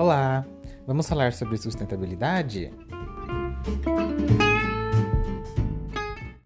Olá, vamos falar sobre sustentabilidade?